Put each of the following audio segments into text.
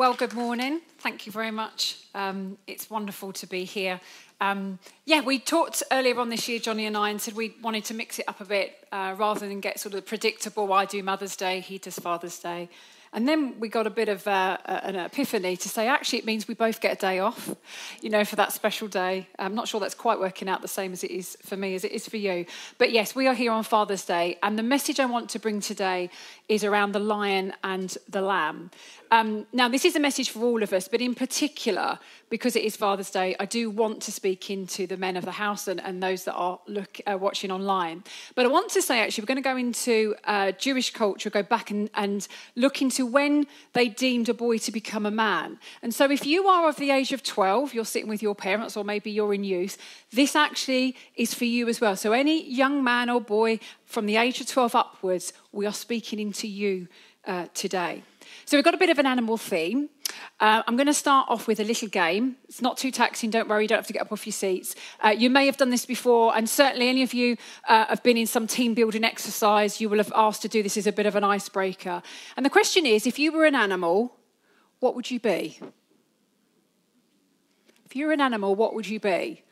well, good morning. Thank you very much. Um, it's wonderful to be here. Um, yeah, we talked earlier on this year, Johnny and I, and said we wanted to mix it up a bit uh, rather than get sort of predictable. I do Mother's Day, he does Father's Day. And then we got a bit of uh, an epiphany to say, actually, it means we both get a day off, you know, for that special day. I'm not sure that's quite working out the same as it is for me as it is for you. But yes, we are here on Father's Day. And the message I want to bring today is around the lion and the lamb. Um, now, this is a message for all of us, but in particular, because it is Father's Day, I do want to speak into the men of the house and, and those that are look, uh, watching online. But I want to say, actually, we're going to go into uh, Jewish culture, go back and, and look into when they deemed a boy to become a man. And so, if you are of the age of 12, you're sitting with your parents, or maybe you're in youth, this actually is for you as well. So, any young man or boy from the age of 12 upwards, we are speaking into you uh, today. So we've got a bit of an animal theme. Uh, I'm going to start off with a little game. It's not too taxing, don't worry, you don't have to get up off your seats. Uh, you may have done this before, and certainly any of you uh, have been in some team building exercise, you will have asked to do this as a bit of an icebreaker. And the question is if you were an animal, what would you be? If you were an animal, what would you be?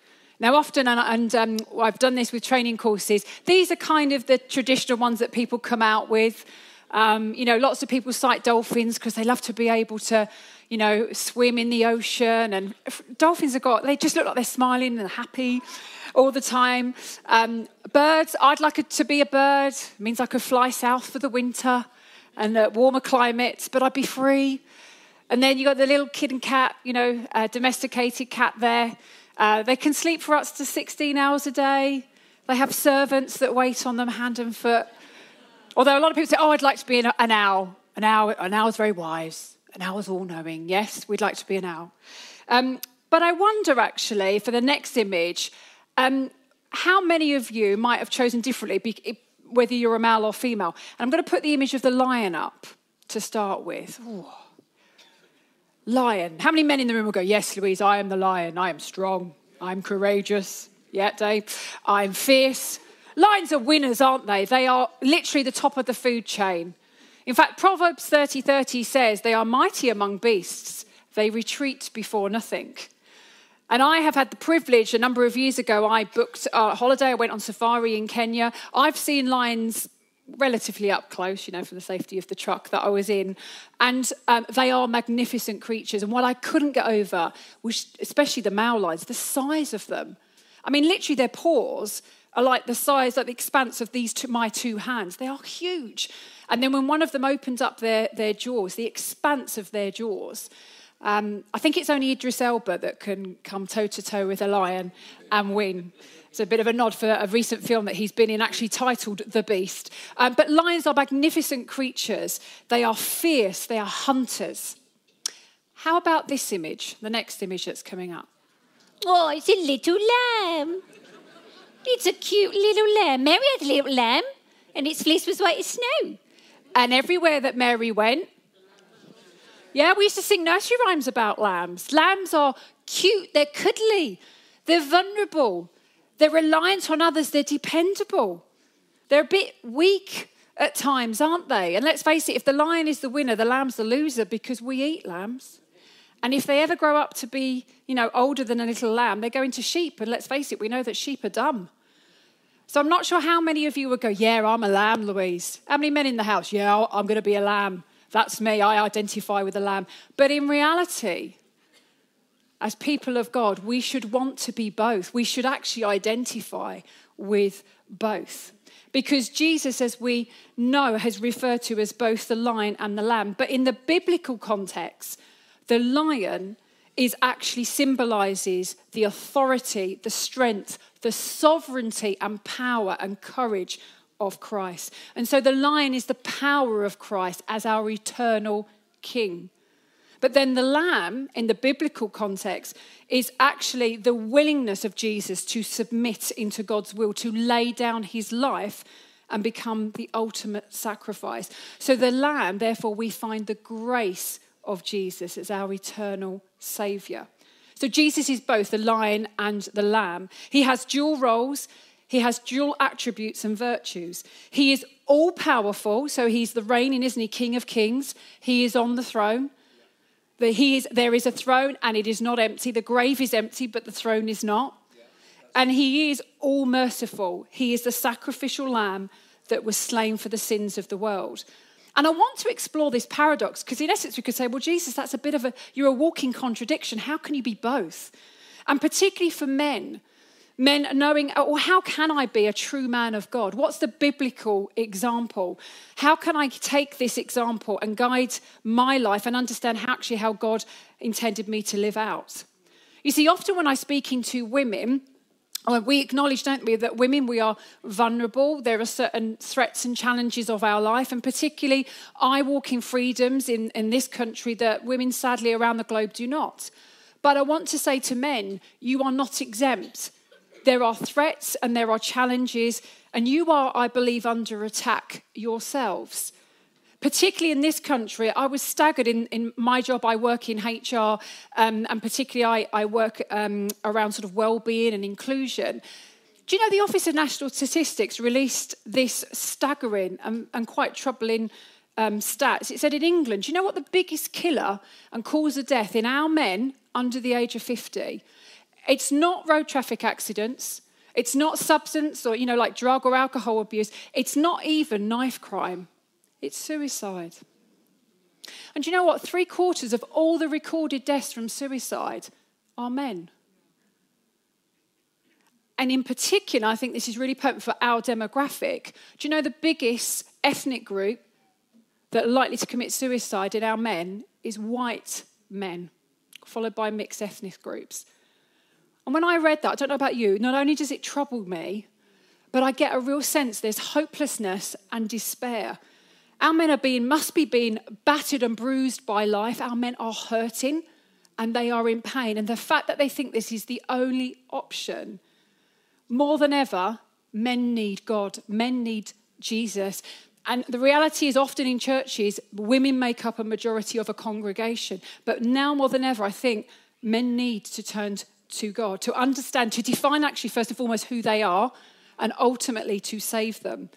Now, often, and, um, I've done this with training courses, these are kind of the traditional ones that people come out with. Um, you know, lots of people cite dolphins because they love to be able to, you know, swim in the ocean. And dolphins have got, they just look like they're smiling and happy all the time. Um, birds, I'd like to be a bird. It means I could fly south for the winter and uh, warmer climates, but I'd be free. And then you got the little kitten cat, you know, domesticated cat there. Uh, they can sleep for up to 16 hours a day. They have servants that wait on them hand and foot. Although a lot of people say, oh, I'd like to be an, an owl. An owl, an owl's very wise. An owl's all knowing. Yes, we'd like to be an owl. Um, but I wonder actually, for the next image, um, how many of you might have chosen differently, whether you're a male or female. And I'm going to put the image of the lion up to start with. Ooh. Lion. How many men in the room will go, Yes, Louise, I am the lion. I am strong. I'm courageous. Yeah, Dave. I'm fierce. Lions are winners, aren't they? They are literally the top of the food chain. In fact, Proverbs 30 30 says, They are mighty among beasts, they retreat before nothing. And I have had the privilege, a number of years ago, I booked a holiday. I went on safari in Kenya. I've seen lions relatively up close, you know, from the safety of the truck that I was in. And um, they are magnificent creatures. And what I couldn't get over was, especially the male lions, the size of them. I mean, literally, their paws are like the size, like the expanse of these two, my two hands. They are huge. And then when one of them opens up their, their jaws, the expanse of their jaws, um, I think it's only Idris Elba that can come toe to toe with a lion and win. It's a bit of a nod for a recent film that he's been in, actually titled The Beast. Um, but lions are magnificent creatures. They are fierce, they are hunters. How about this image, the next image that's coming up? Oh, it's a little lamb. It's a cute little lamb. Mary had a little lamb, and its fleece was white as snow. And everywhere that Mary went, yeah, we used to sing nursery rhymes about lambs. Lambs are cute, they're cuddly, they're vulnerable, they're reliant on others, they're dependable. They're a bit weak at times, aren't they? And let's face it, if the lion is the winner, the lamb's the loser because we eat lambs. And if they ever grow up to be, you know, older than a little lamb, they go into sheep. And let's face it, we know that sheep are dumb. So I'm not sure how many of you would go, Yeah, I'm a lamb, Louise. How many men in the house? Yeah, I'm going to be a lamb. That's me. I identify with a lamb. But in reality, as people of God, we should want to be both. We should actually identify with both. Because Jesus, as we know, has referred to as both the lion and the lamb. But in the biblical context, the lion is actually symbolizes the authority, the strength, the sovereignty and power and courage of Christ. And so the lion is the power of Christ as our eternal king. But then the lamb, in the biblical context, is actually the willingness of Jesus to submit into God's will, to lay down his life and become the ultimate sacrifice. So the lamb, therefore, we find the grace of Jesus as our eternal Saviour. So Jesus is both the lion and the lamb. He has dual roles, he has dual attributes and virtues. He is all powerful, so he's the reigning, isn't he? King of kings. He is on the throne. That he is, there is a throne and it is not empty. The grave is empty, but the throne is not. And he is all merciful. He is the sacrificial lamb that was slain for the sins of the world. And I want to explore this paradox because, in essence, we could say, well, Jesus, that's a bit of a, you're a walking contradiction. How can you be both? And particularly for men, men knowing, or oh, how can I be a true man of God? What's the biblical example? How can I take this example and guide my life and understand how, actually how God intended me to live out? You see, often when I speak speaking to women, we acknowledge, don't we, that women, we are vulnerable. There are certain threats and challenges of our life, and particularly I walk in freedoms in, in this country that women, sadly, around the globe do not. But I want to say to men, you are not exempt. There are threats and there are challenges, and you are, I believe, under attack yourselves particularly in this country, I was staggered in, in my job. I work in HR, um, and particularly I, I work um, around sort of well-being and inclusion. Do you know the Office of National Statistics released this staggering and, and quite troubling um, stats? It said in England, do you know what the biggest killer and cause of death in our men under the age of 50? It's not road traffic accidents. It's not substance or, you know, like drug or alcohol abuse. It's not even knife crime. It's suicide. And you know what? Three quarters of all the recorded deaths from suicide are men. And in particular, I think this is really pertinent for our demographic. Do you know the biggest ethnic group that are likely to commit suicide in our men is white men, followed by mixed ethnic groups? And when I read that, I don't know about you, not only does it trouble me, but I get a real sense there's hopelessness and despair our men are being, must be being battered and bruised by life. Our men are hurting and they are in pain. And the fact that they think this is the only option, more than ever, men need God, men need Jesus. And the reality is, often in churches, women make up a majority of a congregation. But now more than ever, I think men need to turn to God, to understand, to define actually, first and foremost, who they are, and ultimately to save them.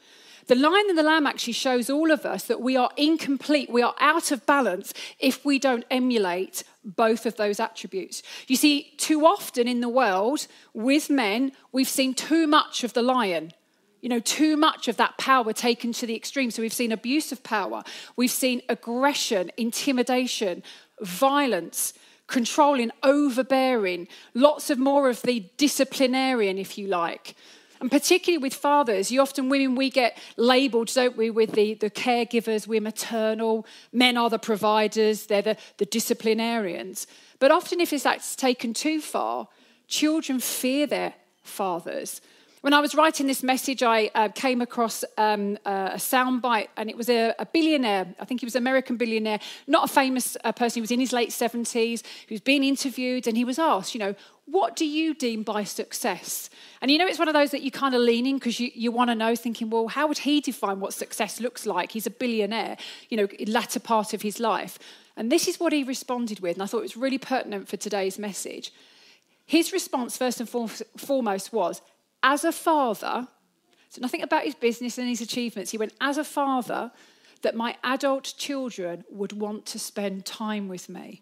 The lion and the lamb actually shows all of us that we are incomplete, we are out of balance if we don't emulate both of those attributes. You see, too often in the world, with men, we've seen too much of the lion. You know, too much of that power taken to the extreme. So we've seen abuse of power, we've seen aggression, intimidation, violence, controlling, overbearing, lots of more of the disciplinarian, if you like. And particularly with fathers, you often, women, we get labeled, don't we, with the, the caregivers, we're maternal, men are the providers, they're the, the disciplinarians. But often, if it's taken too far, children fear their fathers. When I was writing this message, I uh, came across um, a soundbite, and it was a, a, billionaire. I think he was an American billionaire, not a famous uh, person. He was in his late 70s. He was being interviewed, and he was asked, you know, what do you deem by success? And you know, it's one of those that you kind of lean in because you, you want to know, thinking, well, how would he define what success looks like? He's a billionaire, you know, latter part of his life. And this is what he responded with, and I thought it was really pertinent for today's message. His response, first and foremost, was as a father, so nothing about his business and his achievements. He went, as a father, that my adult children would want to spend time with me.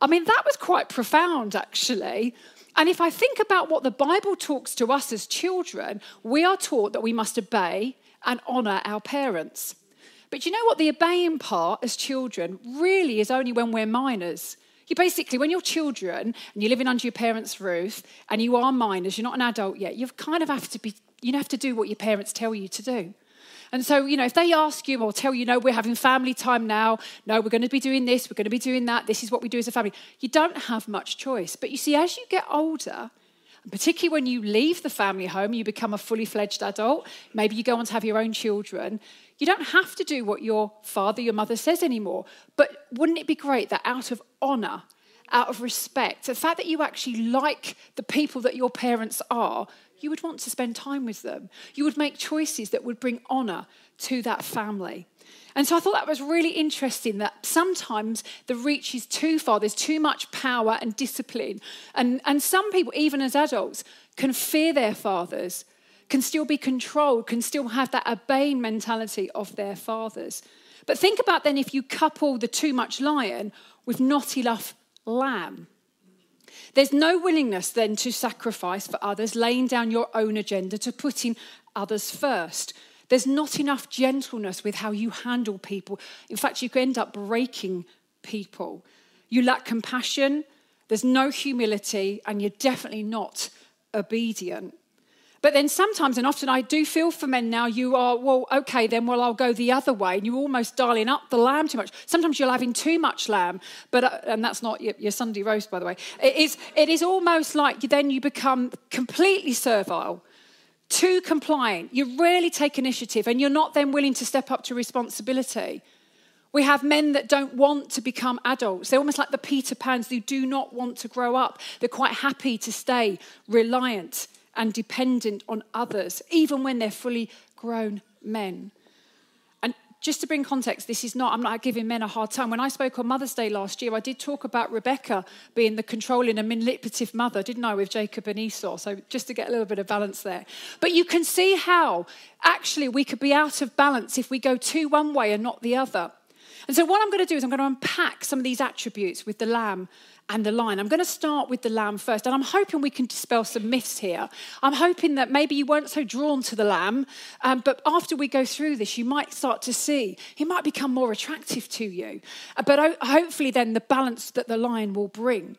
I mean, that was quite profound, actually. And if I think about what the Bible talks to us as children, we are taught that we must obey and honour our parents. But you know what? The obeying part as children really is only when we're minors. You basically, when you're children and you're living under your parents' roof and you are minors, you're not an adult yet, you kind of have to be, you have to do what your parents tell you to do. And so, you know, if they ask you or tell you, no, we're having family time now, no, we're going to be doing this, we're going to be doing that, this is what we do as a family, you don't have much choice. But you see, as you get older, particularly when you leave the family home, you become a fully fledged adult, maybe you go on to have your own children, you don't have to do what your father, your mother says anymore. But wouldn't it be great that out of honor, out of respect, the fact that you actually like the people that your parents are, you would want to spend time with them. You would make choices that would bring honor to that family. And so I thought that was really interesting that sometimes the reach is too far, there's too much power and discipline. And, and some people, even as adults, can fear their fathers can still be controlled, can still have that obeying mentality of their fathers. But think about then if you couple the too much lion with not enough lamb. There's no willingness then to sacrifice for others, laying down your own agenda, to putting others first. There's not enough gentleness with how you handle people. In fact, you could end up breaking people. You lack compassion, there's no humility, and you're definitely not obedient. But then sometimes, and often I do feel for men now, you are, well, okay, then, well, I'll go the other way. And you're almost dialing up the lamb too much. Sometimes you're having too much lamb, but, uh, and that's not your, your Sunday roast, by the way. It is, it is almost like then you become completely servile, too compliant. You rarely take initiative, and you're not then willing to step up to responsibility. We have men that don't want to become adults. They're almost like the Peter Pans who do not want to grow up. They're quite happy to stay reliant and dependent on others, even when they're fully grown men. Just to bring context, this is not, I'm not giving men a hard time. When I spoke on Mother's Day last year, I did talk about Rebecca being the controlling and manipulative mother, didn't I, with Jacob and Esau? So just to get a little bit of balance there. But you can see how actually we could be out of balance if we go too one way and not the other. And so, what I'm going to do is I'm going to unpack some of these attributes with the lamb and the lion. I'm going to start with the lamb first, and I'm hoping we can dispel some myths here. I'm hoping that maybe you weren't so drawn to the lamb, um, but after we go through this, you might start to see he might become more attractive to you. Uh, but hopefully, then the balance that the lion will bring.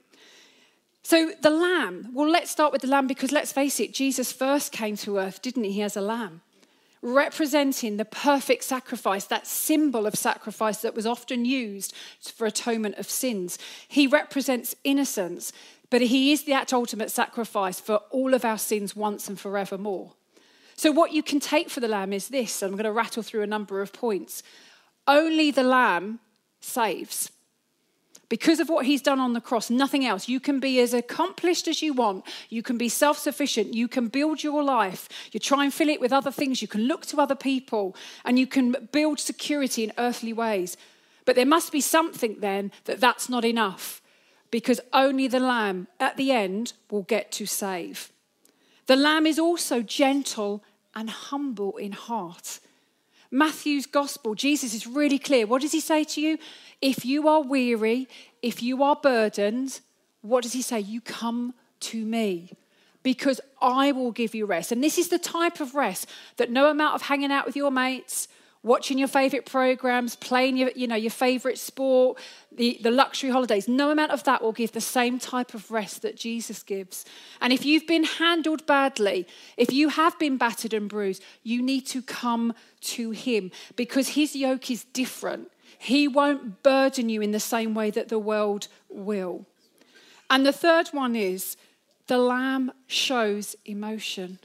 So, the lamb, well, let's start with the lamb because let's face it, Jesus first came to earth, didn't he? Has a lamb representing the perfect sacrifice, that symbol of sacrifice that was often used for atonement of sins. He represents innocence, but he is the ultimate sacrifice for all of our sins once and forevermore. So, what you can take for the lamb is this. And I'm going to rattle through a number of points. Only the lamb saves because of what he's done on the cross, nothing else. You can be as accomplished as you want. You can be self sufficient. You can build your life. You try and fill it with other things. You can look to other people and you can build security in earthly ways. But there must be something then that that's not enough because only the Lamb at the end will get to save. The Lamb is also gentle and humble in heart. Matthew's gospel, Jesus is really clear. What does he say to you? If you are weary, if you are burdened, what does he say? You come to me because I will give you rest. And this is the type of rest that no amount of hanging out with your mates, watching your favorite programs, playing your, you know, your favorite sport, the, the luxury holidays, no amount of that will give the same type of rest that Jesus gives. And if you've been handled badly, if you have been battered and bruised, you need to come to him because his yoke is different. He won't burden you in the same way that the world will. And the third one is the lamb shows emotion.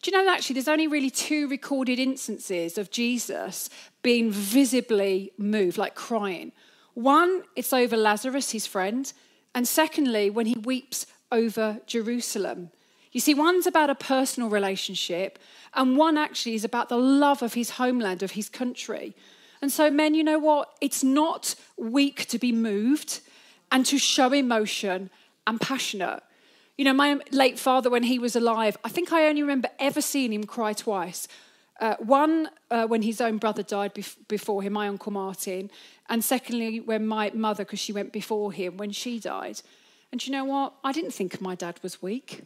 Do you know actually there's only really two recorded instances of Jesus being visibly moved, like crying? One, it's over Lazarus, his friend, and secondly, when he weeps over Jerusalem. You see, one's about a personal relationship, and one actually is about the love of his homeland, of his country. And so, men, you know what? It's not weak to be moved and to show emotion and passionate. You know, my late father, when he was alive, I think I only remember ever seeing him cry twice. Uh, one, uh, when his own brother died bef- before him, my Uncle Martin. And secondly, when my mother, because she went before him, when she died. And you know what? I didn't think my dad was weak.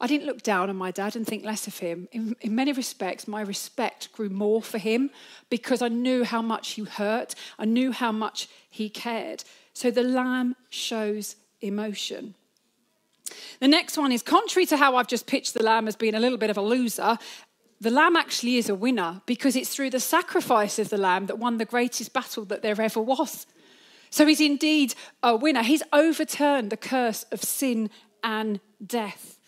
I didn't look down on my dad and think less of him. In, in, many respects, my respect grew more for him because I knew how much he hurt, I knew how much he cared. So the lamb shows emotion. The next one is contrary to how I've just pitched the lamb as being a little bit of a loser, the lamb actually is a winner because it's through the sacrifice of the lamb that won the greatest battle that there ever was. So he's indeed a winner. He's overturned the curse of sin and death.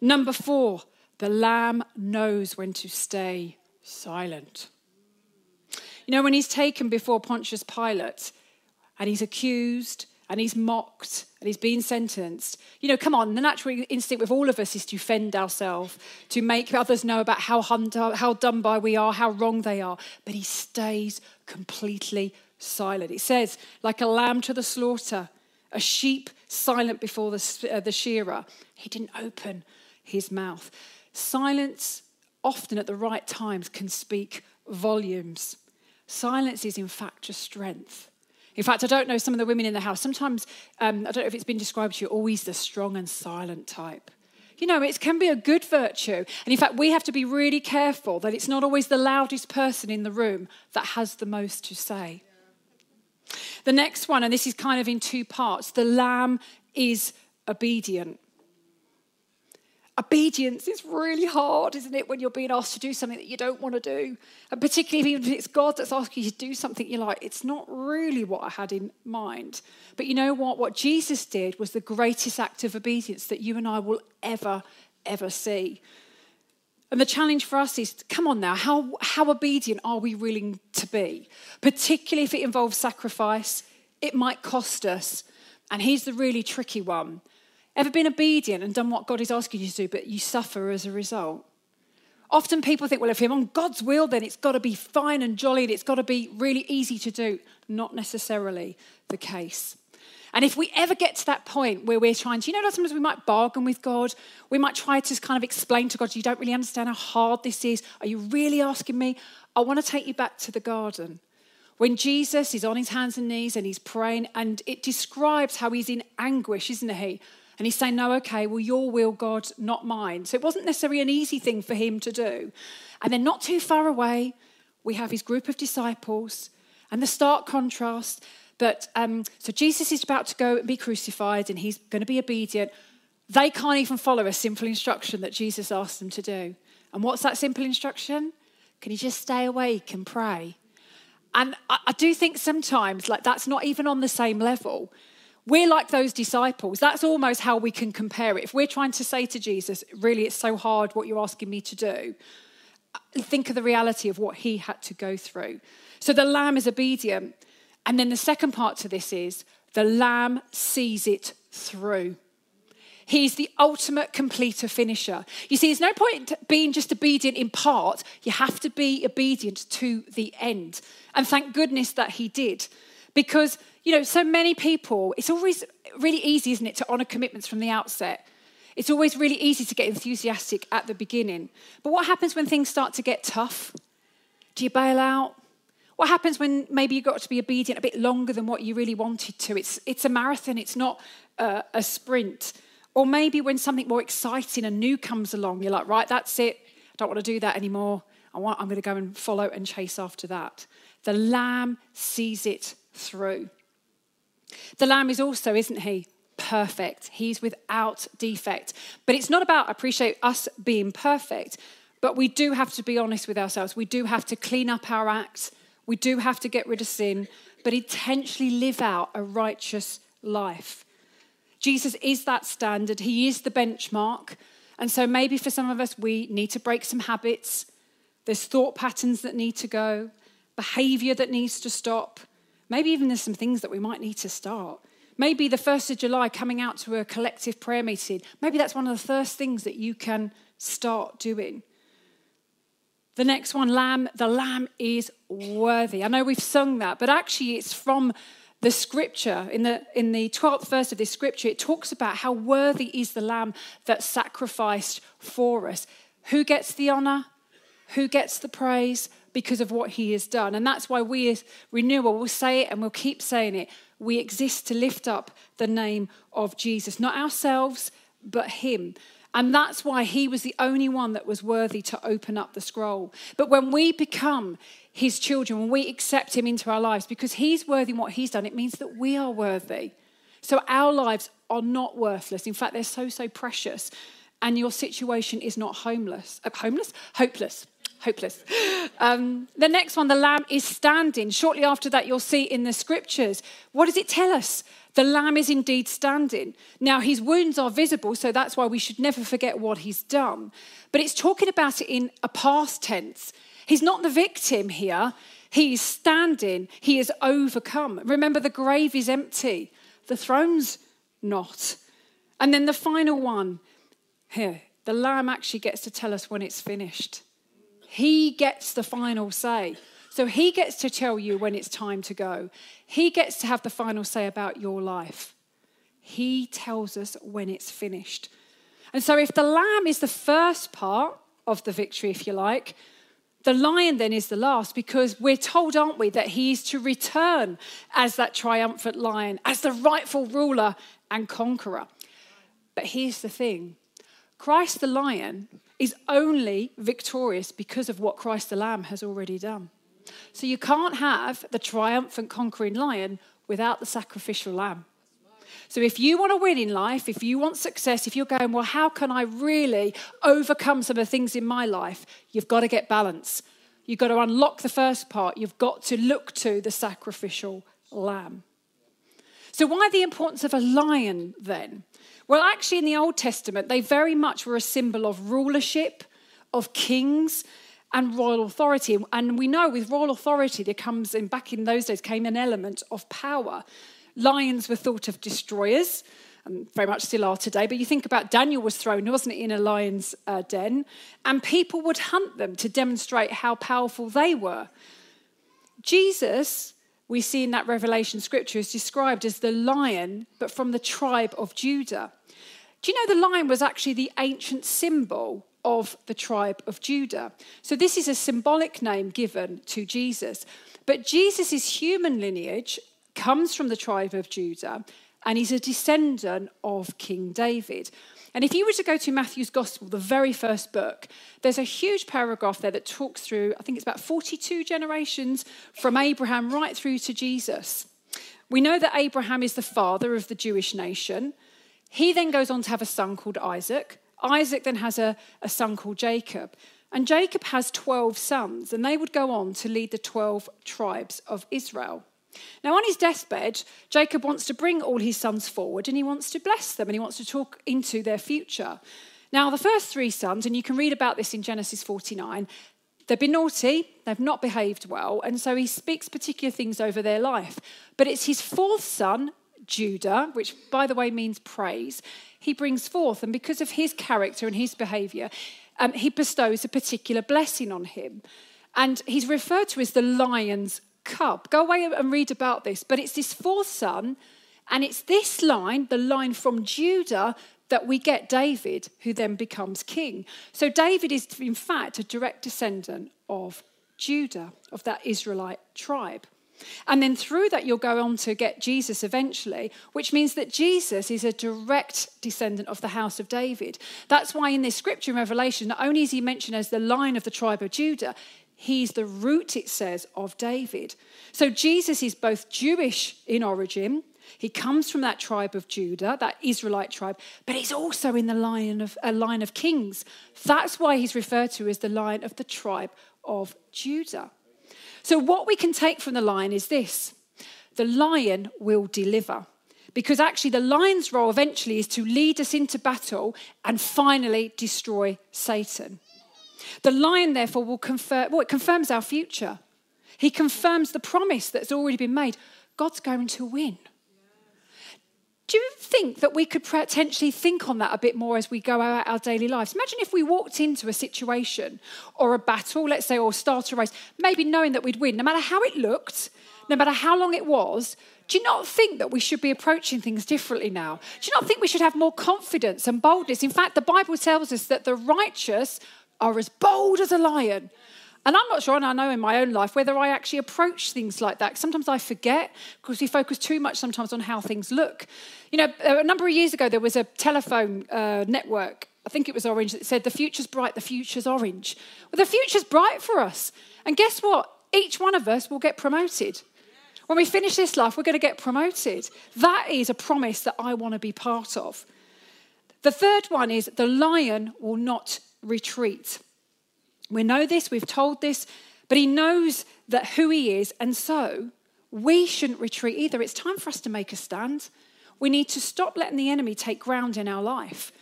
Number four, the lamb knows when to stay silent. You know, when he's taken before Pontius Pilate and he's accused and he's mocked and he's been sentenced. You know, come on, the natural instinct with all of us is to defend ourselves, to make others know about how, how done by we are, how wrong they are. But he stays completely silent. It says, like a lamb to the slaughter, a sheep silent before the, uh, the shearer. He didn't open his mouth. Silence often at the right times can speak volumes. Silence is, in fact, just strength. In fact, I don't know some of the women in the house. Sometimes, um, I don't know if it's been described to you, always the strong and silent type. You know, it can be a good virtue. And in fact, we have to be really careful that it's not always the loudest person in the room that has the most to say. The next one, and this is kind of in two parts the lamb is obedient. Obedience is really hard, isn't it, when you're being asked to do something that you don't want to do? And particularly if it's God that's asking you to do something you're like, it's not really what I had in mind. But you know what? What Jesus did was the greatest act of obedience that you and I will ever, ever see. And the challenge for us is come on now, how, how obedient are we willing to be? Particularly if it involves sacrifice, it might cost us. And here's the really tricky one Ever been obedient and done what God is asking you to do, but you suffer as a result? Often people think, well, if I'm on God's will, then it's got to be fine and jolly and it's got to be really easy to do. Not necessarily the case. And if we ever get to that point where we're trying to, you know, sometimes we might bargain with God, we might try to kind of explain to God, you don't really understand how hard this is. Are you really asking me? I want to take you back to the garden. When Jesus is on his hands and knees and he's praying, and it describes how he's in anguish, isn't he? And he's saying, No, okay, well, your will, God, not mine. So it wasn't necessarily an easy thing for him to do. And then, not too far away, we have his group of disciples and the stark contrast that, um, so Jesus is about to go and be crucified and he's going to be obedient. They can't even follow a simple instruction that Jesus asked them to do. And what's that simple instruction? Can you just stay awake and pray? And I, I do think sometimes, like, that's not even on the same level. We're like those disciples. That's almost how we can compare it. If we're trying to say to Jesus, really, it's so hard what you're asking me to do, think of the reality of what he had to go through. So the lamb is obedient. And then the second part to this is the lamb sees it through. He's the ultimate completer finisher. You see, there's no point being just obedient in part. You have to be obedient to the end. And thank goodness that he did. Because you know, so many people, it's always really easy, isn't it, to honour commitments from the outset. It's always really easy to get enthusiastic at the beginning. But what happens when things start to get tough? Do you bail out? What happens when maybe you've got to be obedient a bit longer than what you really wanted to? It's, it's a marathon, it's not a, a sprint. Or maybe when something more exciting and new comes along, you're like, right, that's it. I don't want to do that anymore. I want, I'm going to go and follow and chase after that. The lamb sees it through. The Lamb is also, isn't he? Perfect. He's without defect. But it's not about, appreciate us being perfect, but we do have to be honest with ourselves. We do have to clean up our acts. We do have to get rid of sin, but intentionally live out a righteous life. Jesus is that standard, He is the benchmark. And so maybe for some of us, we need to break some habits. There's thought patterns that need to go, behavior that needs to stop. Maybe even there's some things that we might need to start. Maybe the 1st of July coming out to a collective prayer meeting, maybe that's one of the first things that you can start doing. The next one, lamb, the lamb is worthy. I know we've sung that, but actually it's from the scripture. In the, in the 12th verse of this scripture, it talks about how worthy is the lamb that sacrificed for us. Who gets the honor? Who gets the praise? Because of what he has done. And that's why we as renewal will say it and we'll keep saying it. We exist to lift up the name of Jesus, not ourselves, but him. And that's why he was the only one that was worthy to open up the scroll. But when we become his children, when we accept him into our lives, because he's worthy in what he's done, it means that we are worthy. So our lives are not worthless. In fact, they're so, so precious. And your situation is not homeless. Uh, homeless? Hopeless hopeless. Um, the next one, the lamb is standing. Shortly after that, you'll see in the scriptures. What does it tell us? The lamb is indeed standing. Now, his wounds are visible, so that's why we should never forget what he's done. But it's talking about it in a past tense. He's not the victim here, he's standing, he is overcome. Remember, the grave is empty, the throne's not. And then the final one here, the lamb actually gets to tell us when it's finished. He gets the final say. So he gets to tell you when it's time to go. He gets to have the final say about your life. He tells us when it's finished. And so if the lamb is the first part of the victory, if you like. The lion then is the last because we're told, aren't we, that he is to return as that triumphant lion, as the rightful ruler and conqueror. But here's the thing Christ the lion is only victorious because of what Christ the lamb has already done. So you can't have the triumphant conquering lion without the sacrificial lamb. So if you want to win in life, if you want success, if you're going, well, how can I really overcome some of the things in my life? You've got to get balance. You've got to unlock the first part. You've got to look to the sacrificial lamb. So, why the importance of a lion then? Well, actually, in the Old Testament, they very much were a symbol of rulership, of kings, and royal authority. And we know with royal authority, there comes, in back in those days, came an element of power. Lions were thought of destroyers, and very much still are today. But you think about Daniel was thrown, wasn't it, in a lion's uh, den, and people would hunt them to demonstrate how powerful they were. Jesus, we see in that Revelation scripture, is described as the lion, but from the tribe of Judah. Do you know the lion was actually the ancient symbol of the tribe of Judah? So this is a symbolic name given to Jesus. But Jesus' human lineage comes from the tribe of Judah and he's a descendant of King David. And if you were to go to Matthew's Gospel, the very first book, there's a huge paragraph there that talks through, I think it's about 42 generations from Abraham right through to Jesus. We know that Abraham is the father of the Jewish nation. He then goes on to have a son called Isaac. Isaac then has a, a son called Jacob. And Jacob has 12 sons, and they would go on to lead the 12 tribes of Israel. Now, on his deathbed, Jacob wants to bring all his sons forward and he wants to bless them and he wants to talk into their future. Now, the first three sons, and you can read about this in Genesis 49, they've been naughty, they've not behaved well, and so he speaks particular things over their life. But it's his fourth son, Judah, which by the way means praise, he brings forth. And because of his character and his behavior, um, he bestows a particular blessing on him. And he's referred to as the lion's cub. Go away and read about this. But it's this fourth son, and it's this line, the line from Judah, that we get David, who then becomes king. So David is, in fact, a direct descendant of Judah, of that Israelite tribe. And then through that, you'll go on to get Jesus eventually, which means that Jesus is a direct descendant of the house of David. That's why in this scripture in Revelation, not only is he mentioned as the lion of the tribe of Judah, he's the root, it says, of David. So Jesus is both Jewish in origin. He comes from that tribe of Judah, that Israelite tribe, but he's also in the line of a line of kings. That's why he's referred to as the lion of the tribe of Judah. So, what we can take from the lion is this the lion will deliver. Because actually, the lion's role eventually is to lead us into battle and finally destroy Satan. The lion, therefore, will confirm, well, it confirms our future. He confirms the promise that's already been made God's going to win. Do you think that we could potentially think on that a bit more as we go out our daily lives? Imagine if we walked into a situation or a battle, let's say, or start a race, maybe knowing that we'd win, no matter how it looked, no matter how long it was. Do you not think that we should be approaching things differently now? Do you not think we should have more confidence and boldness? In fact, the Bible tells us that the righteous are as bold as a lion. And I'm not sure, and I know in my own life, whether I actually approach things like that. Sometimes I forget because we focus too much sometimes on how things look. You know, a number of years ago, there was a telephone uh, network, I think it was Orange, that said, The future's bright, the future's orange. Well, the future's bright for us. And guess what? Each one of us will get promoted. When we finish this life, we're going to get promoted. That is a promise that I want to be part of. The third one is the lion will not retreat. We know this, we've told this, but he knows that who he is, and so we shouldn't retreat either. It's time for us to make a stand. We need to stop letting the enemy take ground in our life.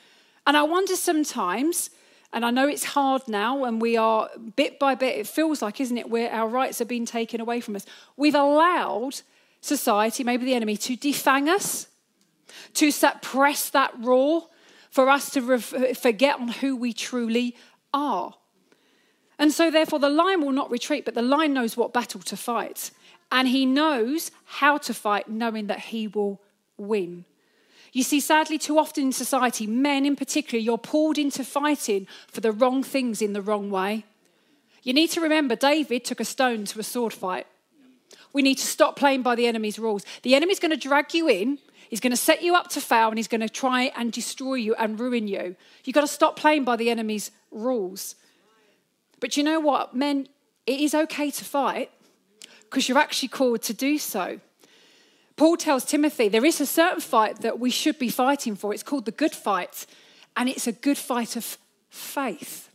And I wonder sometimes, and I know it's hard now, and we are bit by bit, it feels like, isn't it, where our rights are being taken away from us. We've allowed society, maybe the enemy, to defang us, to suppress that roar, for us to forget on who we truly are. And so, therefore, the lion will not retreat, but the lion knows what battle to fight. And he knows how to fight, knowing that he will win. You see, sadly, too often in society, men in particular, you're pulled into fighting for the wrong things in the wrong way. You need to remember David took a stone to a sword fight. We need to stop playing by the enemy's rules. The enemy's going to drag you in, he's going to set you up to fail, and he's going to try and destroy you and ruin you. You've got to stop playing by the enemy's rules. But you know what, men, it is okay to fight because you're actually called to do so. Paul tells Timothy there is a certain fight that we should be fighting for. It's called the good fight, and it's a good fight of faith.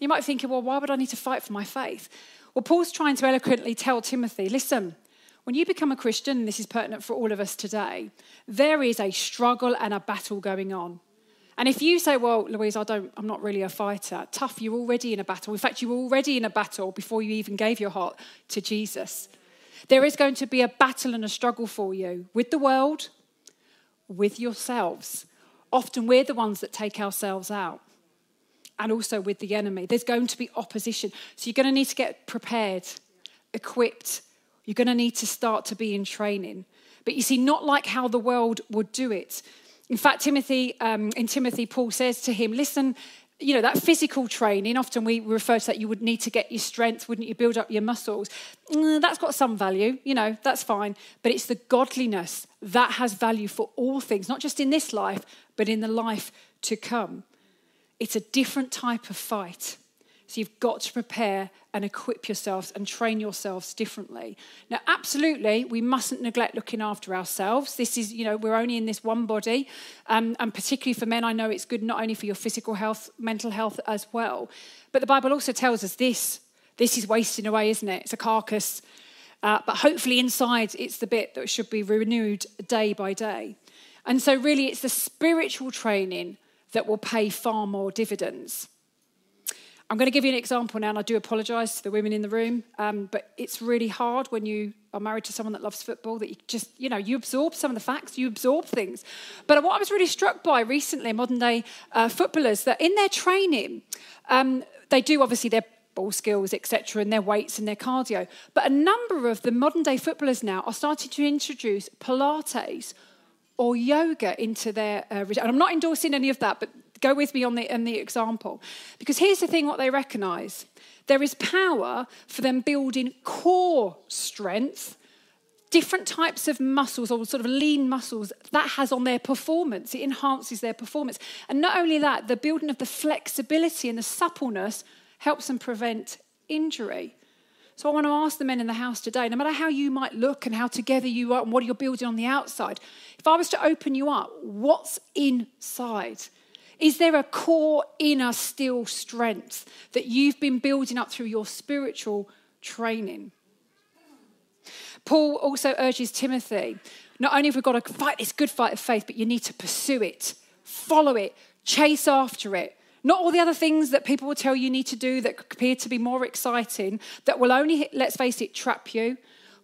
You might be thinking, well, why would I need to fight for my faith? Well, Paul's trying to eloquently tell Timothy listen, when you become a Christian, and this is pertinent for all of us today, there is a struggle and a battle going on. And if you say, well, Louise, I don't, I'm not really a fighter, tough, you're already in a battle. In fact, you were already in a battle before you even gave your heart to Jesus. There is going to be a battle and a struggle for you with the world, with yourselves. Often we're the ones that take ourselves out, and also with the enemy. There's going to be opposition. So you're going to need to get prepared, equipped. You're going to need to start to be in training. But you see, not like how the world would do it. In fact, Timothy, um, in Timothy, Paul says to him, Listen, you know, that physical training, often we refer to that you would need to get your strength, wouldn't you, build up your muscles? Mm, that's got some value, you know, that's fine. But it's the godliness that has value for all things, not just in this life, but in the life to come. It's a different type of fight. So you've got to prepare and equip yourselves and train yourselves differently. Now, absolutely, we mustn't neglect looking after ourselves. This is, you know, we're only in this one body. Um, and particularly for men, I know it's good not only for your physical health, mental health as well. But the Bible also tells us this this is wasting away, isn't it? It's a carcass. Uh, but hopefully, inside, it's the bit that should be renewed day by day. And so, really, it's the spiritual training that will pay far more dividends. I'm going to give you an example now, and I do apologise to the women in the room, um, but it's really hard when you are married to someone that loves football that you just, you know, you absorb some of the facts, you absorb things. But what I was really struck by recently, modern day uh, footballers, that in their training, um, they do obviously their ball skills, etc., and their weights and their cardio. But a number of the modern day footballers now are starting to introduce Pilates or yoga into their. Uh, and I'm not endorsing any of that, but Go with me on the, on the example. Because here's the thing what they recognize there is power for them building core strength, different types of muscles or sort of lean muscles that has on their performance. It enhances their performance. And not only that, the building of the flexibility and the suppleness helps them prevent injury. So I want to ask the men in the house today, no matter how you might look and how together you are and what you're building on the outside, if I was to open you up, what's inside? Is there a core inner still strength that you've been building up through your spiritual training? Paul also urges Timothy not only have we got to fight this good fight of faith, but you need to pursue it, follow it, chase after it. Not all the other things that people will tell you need to do that appear to be more exciting, that will only, let's face it, trap you,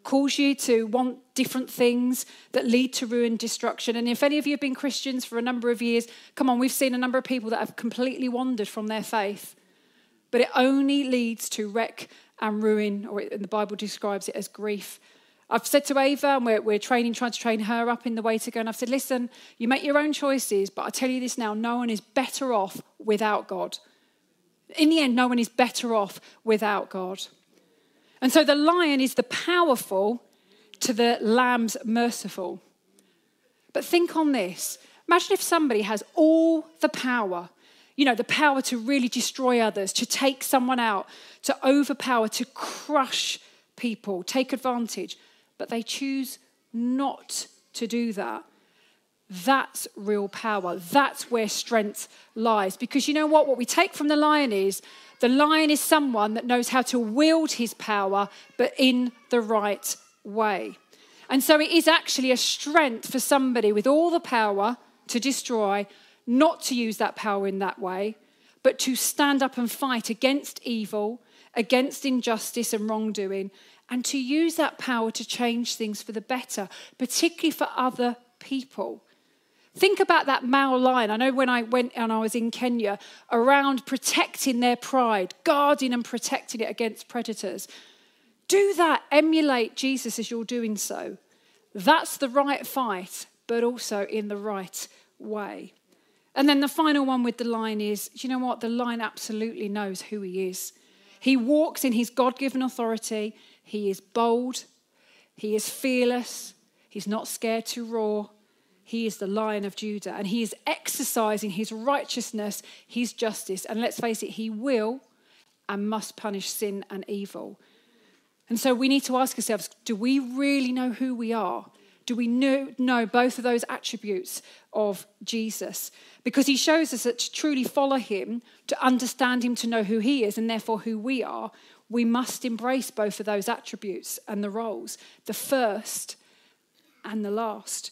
cause you to want different things that lead to ruin, destruction. And if any of you have been Christians for a number of years, come on, we've seen a number of people that have completely wandered from their faith. But it only leads to wreck and ruin, or the Bible describes it as grief. I've said to Ava, and we're, we're training, trying to train her up in the way to go, and I've said, listen, you make your own choices, but I tell you this now no one is better off without God. In the end, no one is better off without God. And so the lion is the powerful to the lamb's merciful. But think on this. Imagine if somebody has all the power, you know, the power to really destroy others, to take someone out, to overpower, to crush people, take advantage, but they choose not to do that. That's real power. That's where strength lies. Because you know what? What we take from the lion is the lion is someone that knows how to wield his power, but in the right way. And so it is actually a strength for somebody with all the power to destroy, not to use that power in that way, but to stand up and fight against evil, against injustice and wrongdoing, and to use that power to change things for the better, particularly for other people. Think about that male line. I know when I went and I was in Kenya around protecting their pride, guarding and protecting it against predators. Do that, emulate Jesus as you're doing so. That's the right fight, but also in the right way. And then the final one with the lion is you know what? The lion absolutely knows who he is. He walks in his God given authority. He is bold. He is fearless. He's not scared to roar. He is the lion of Judah and he is exercising his righteousness, his justice. And let's face it, he will and must punish sin and evil. And so we need to ask ourselves do we really know who we are? Do we know, know both of those attributes of Jesus? Because he shows us that to truly follow him, to understand him, to know who he is, and therefore who we are, we must embrace both of those attributes and the roles the first and the last.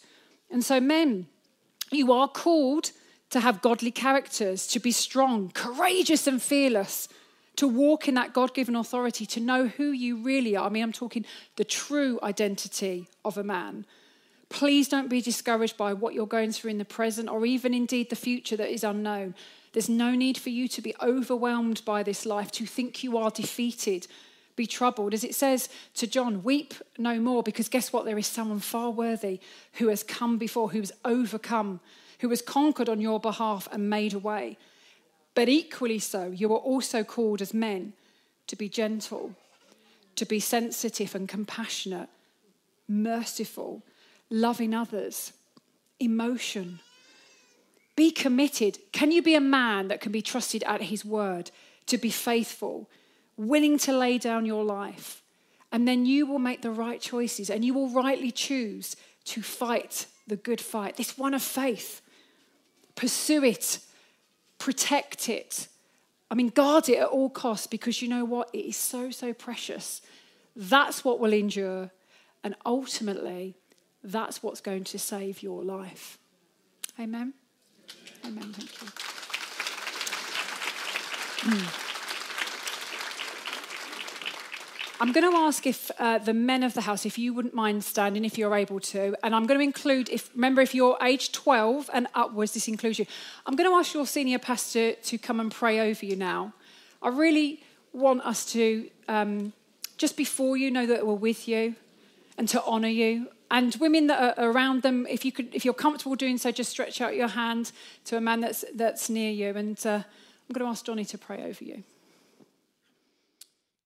And so, men, you are called to have godly characters, to be strong, courageous, and fearless, to walk in that God given authority, to know who you really are. I mean, I'm talking the true identity of a man. Please don't be discouraged by what you're going through in the present or even indeed the future that is unknown. There's no need for you to be overwhelmed by this life, to think you are defeated, be troubled. As it says to John, weep no more, because guess what? There is someone far worthy who has come before, who has overcome, who has conquered on your behalf and made a way. But equally so, you are also called as men to be gentle, to be sensitive and compassionate, merciful, loving others, emotion. Be committed. Can you be a man that can be trusted at his word, to be faithful, willing to lay down your life? And then you will make the right choices and you will rightly choose to fight the good fight, this one of faith. Pursue it protect it. I mean, guard it at all costs because you know what? It is so, so precious. That's what will endure. And ultimately, that's what's going to save your life. Amen. Amen. Thank you. Mm. I'm going to ask if uh, the men of the house, if you wouldn't mind standing, if you're able to, and I'm going to include, if remember, if you're age 12 and upwards, this includes you. I'm going to ask your senior pastor to come and pray over you now. I really want us to um, just before you know that we're with you and to honour you. And women that are around them, if you could, if you're comfortable doing so, just stretch out your hand to a man that's that's near you. And uh, I'm going to ask Johnny to pray over you.